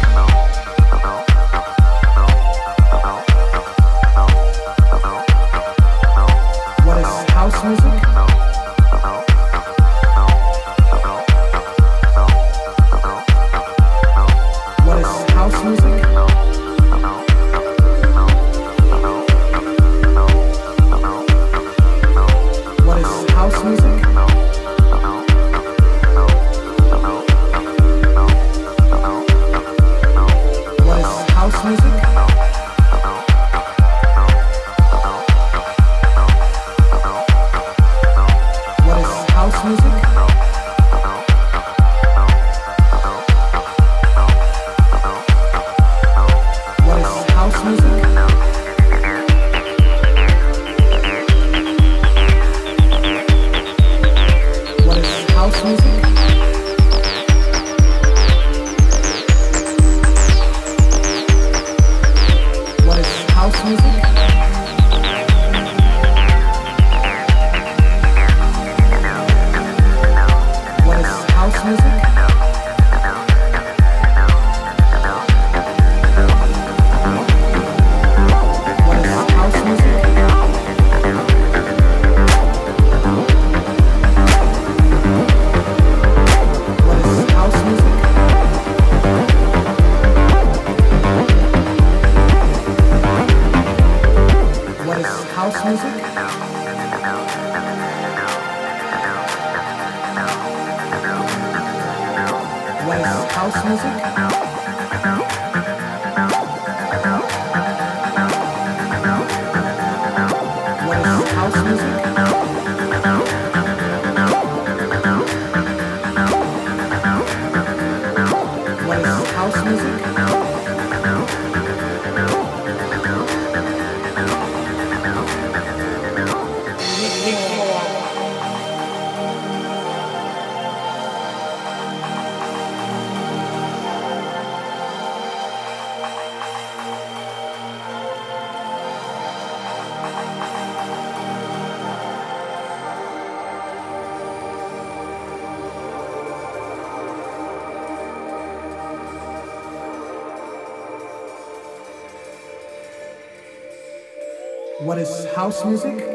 What house music?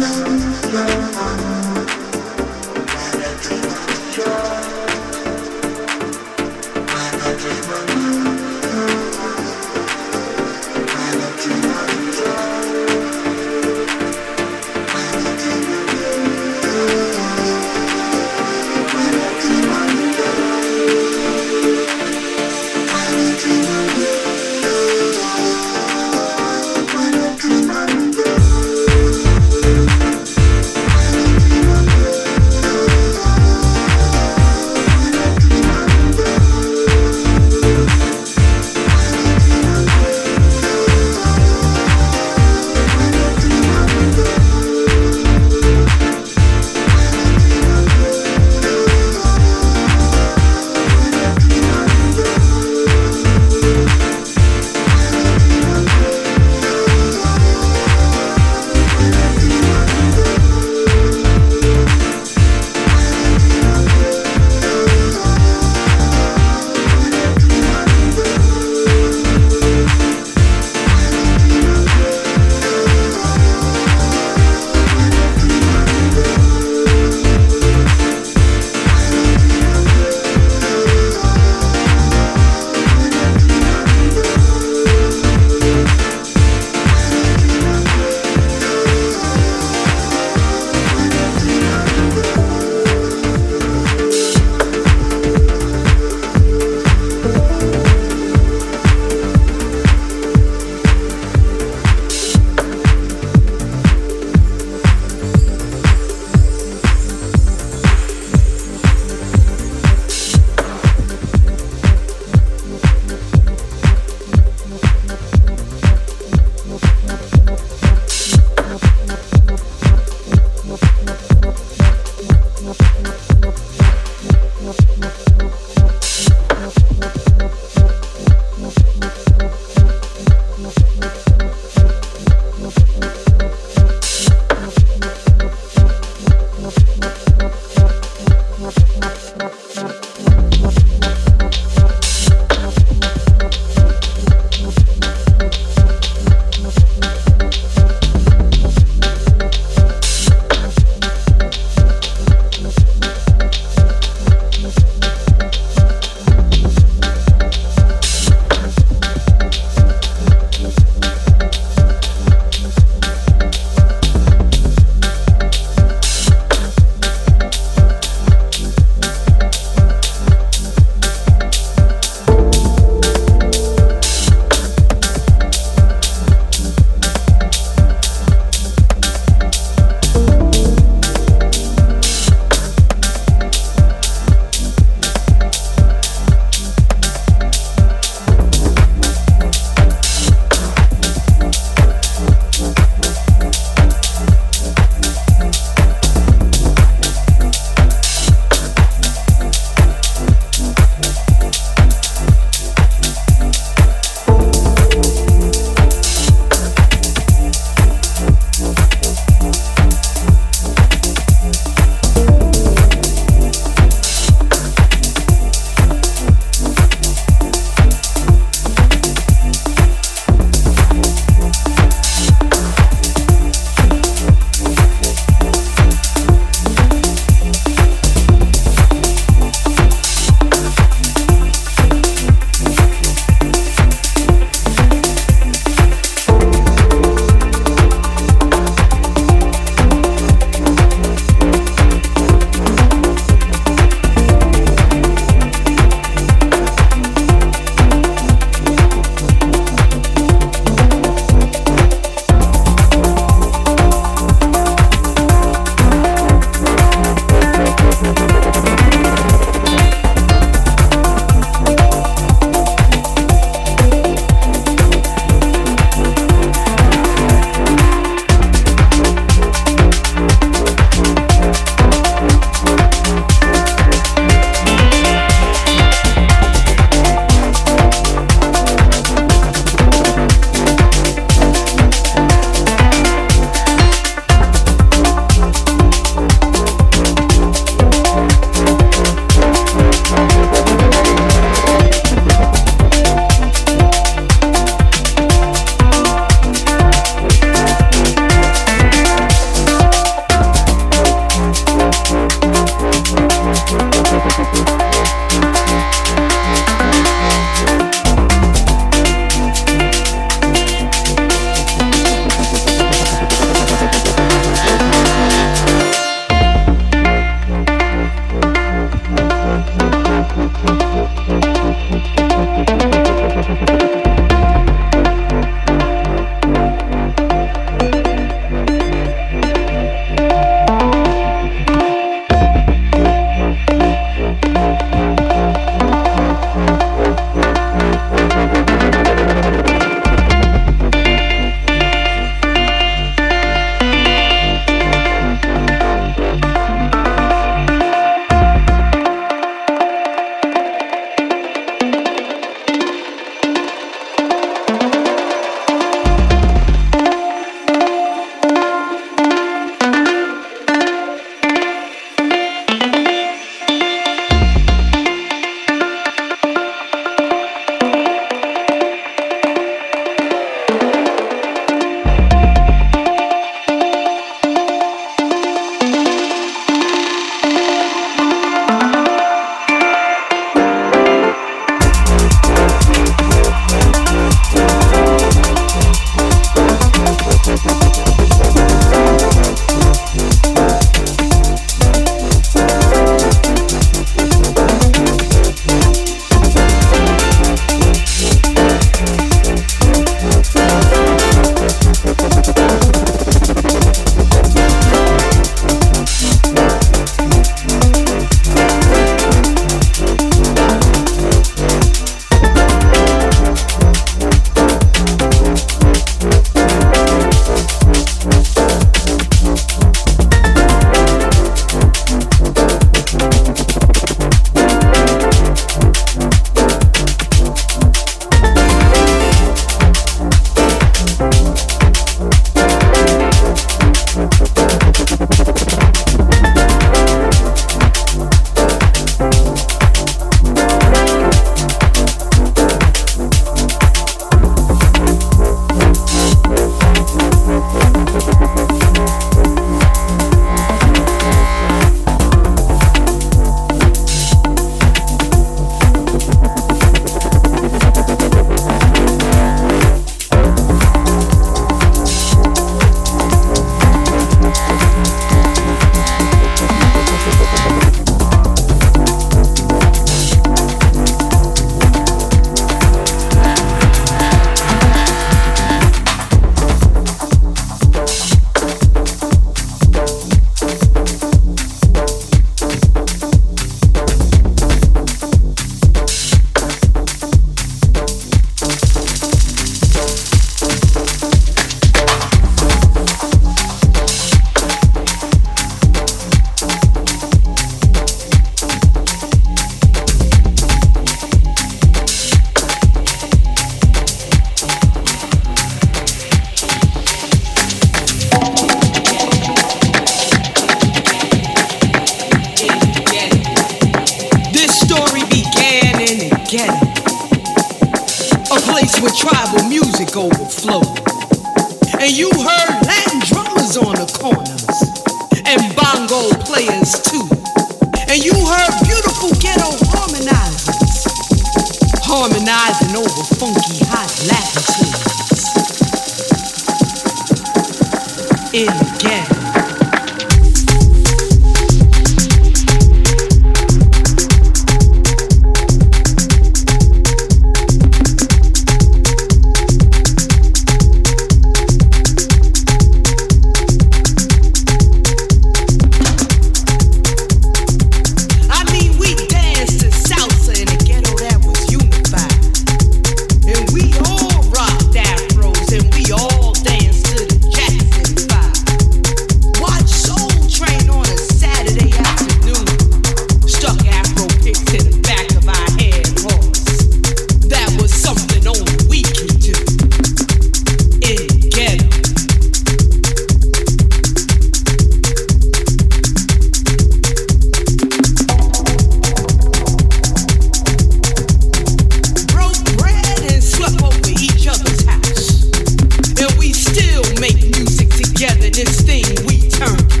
thing we turn.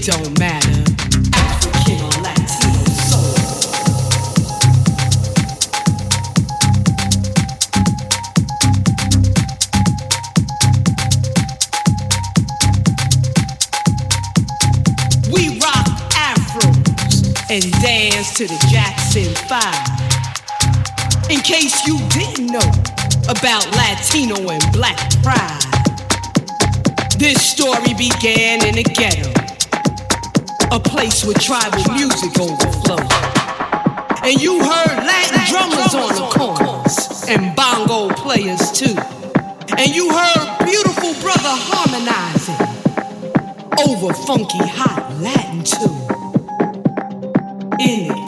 it don't matter. African or Latino soul. We rock and dance to the Jackson 5. In case you didn't know about Latino and black pride. This story began in the ghetto a place where tribal music overflows. And you heard Latin drummers on the corners and bongo players too. And you heard beautiful brother harmonizing over funky hot Latin too. In the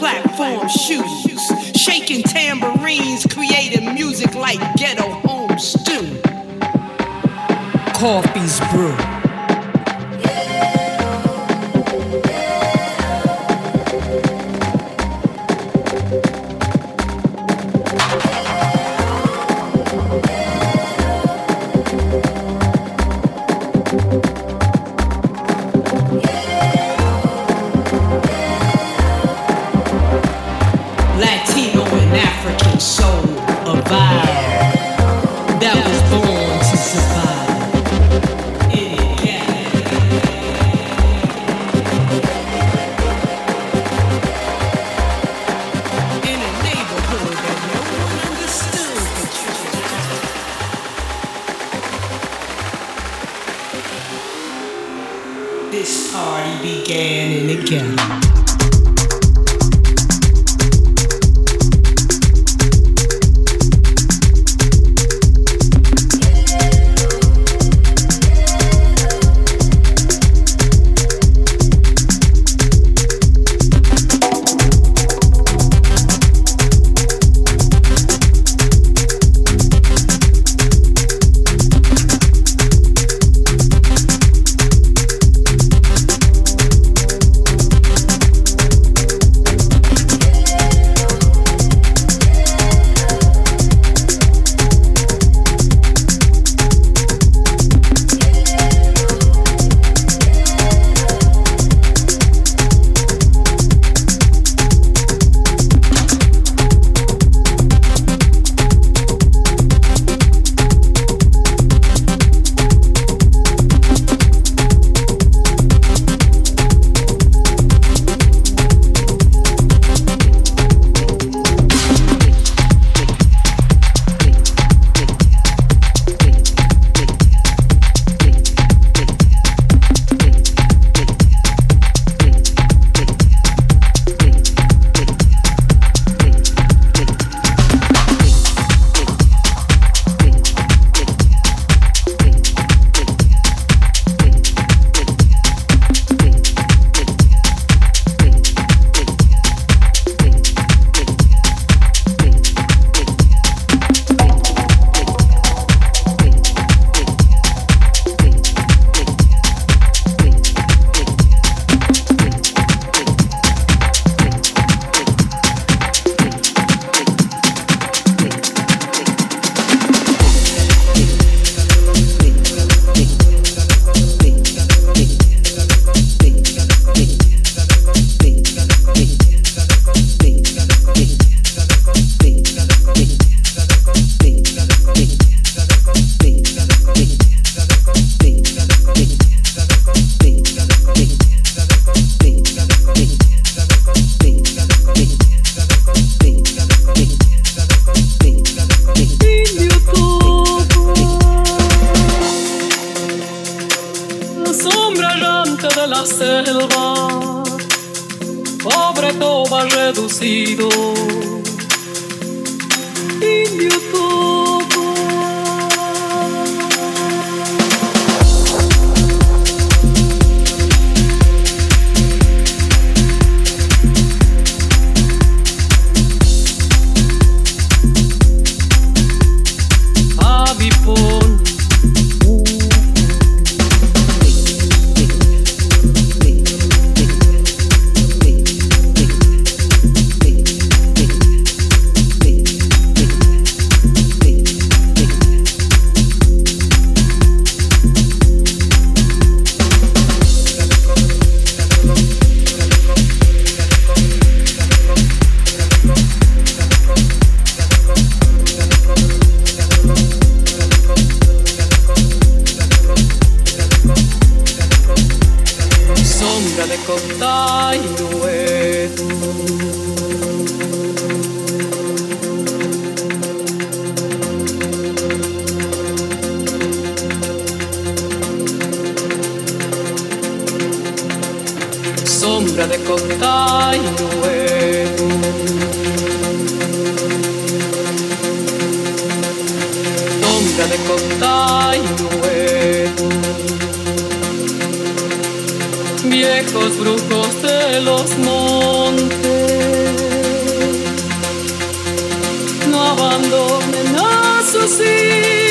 platform shoes, shaking tambourines, creating music like coffee's brew. Sombra de cotai nuevo. Sombra de cotai nuevo. viejos brujos de los montes. No abandonen a sus hijos.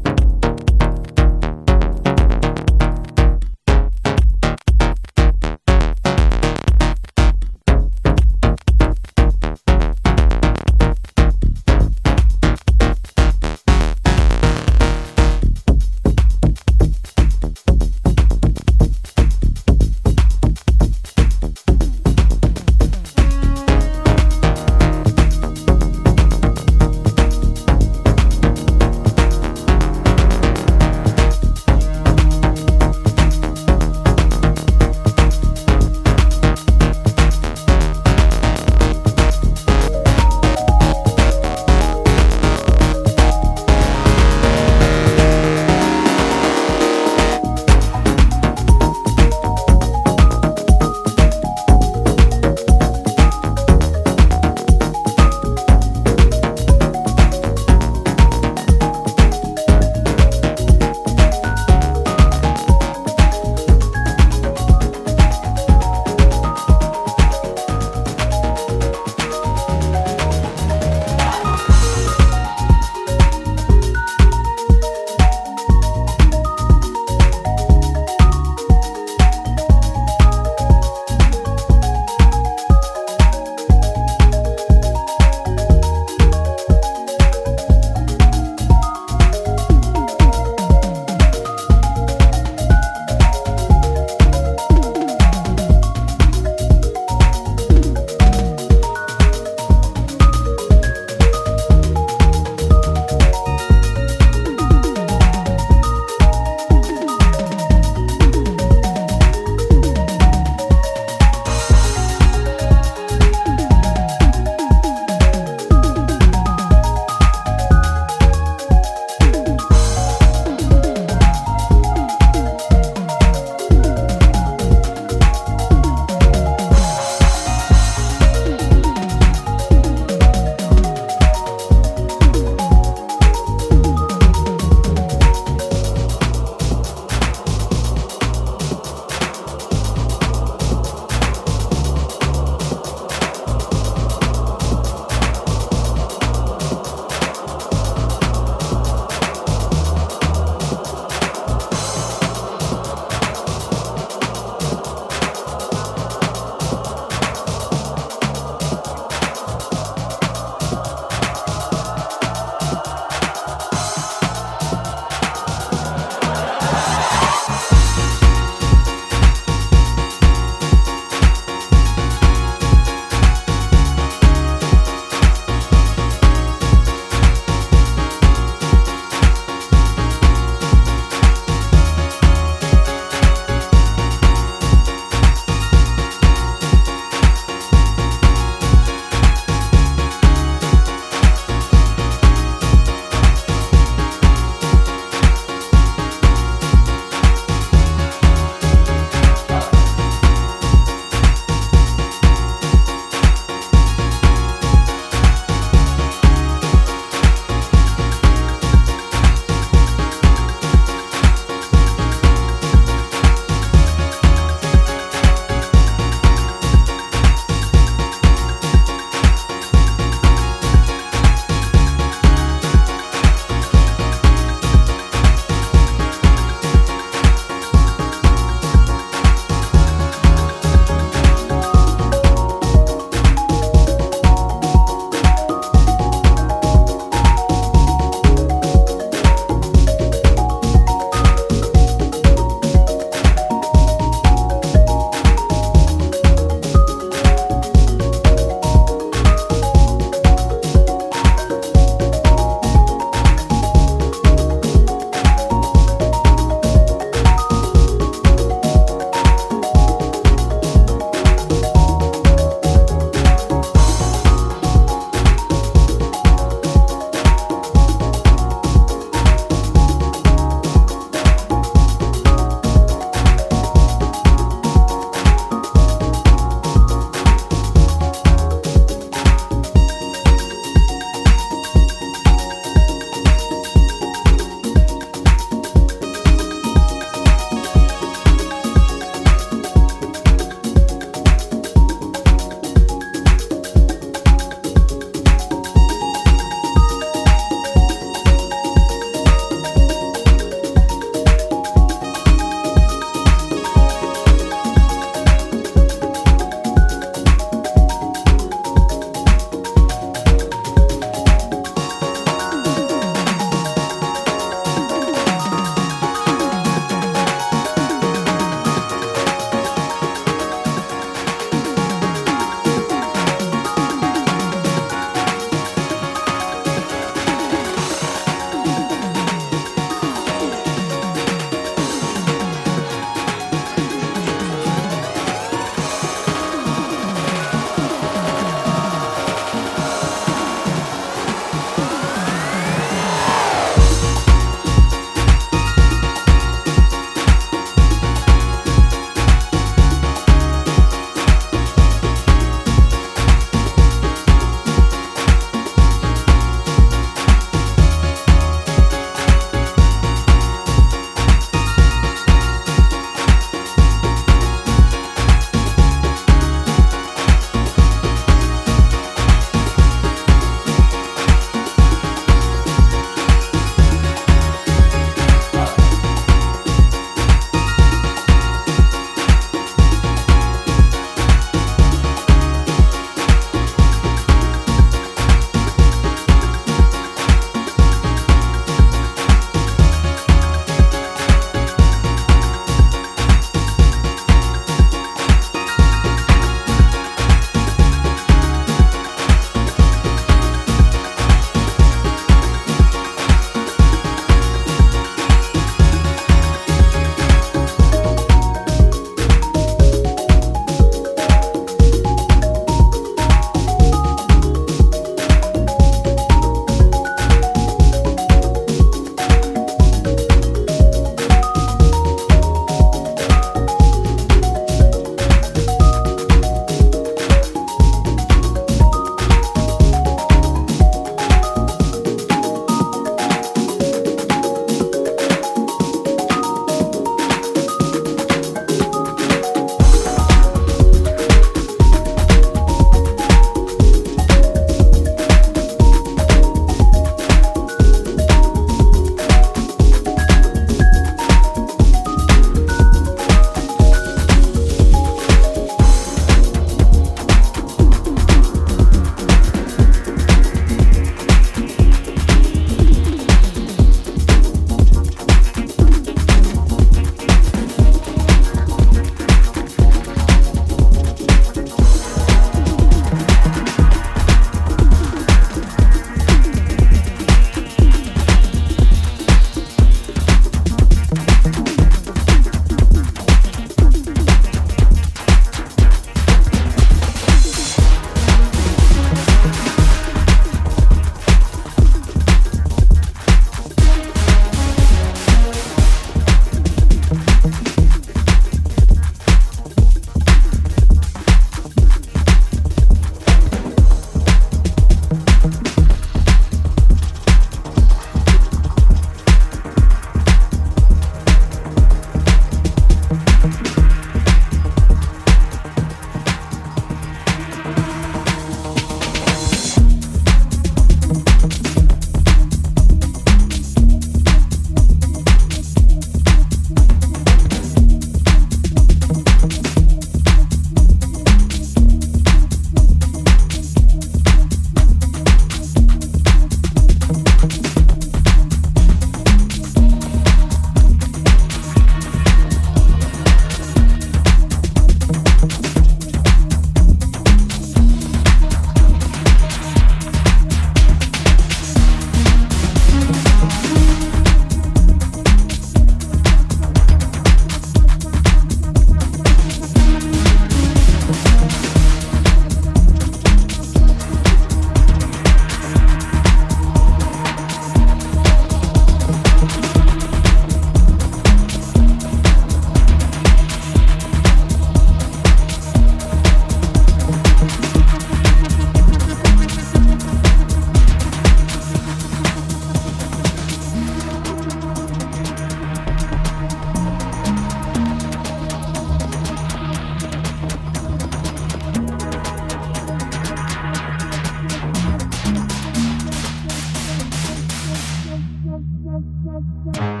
you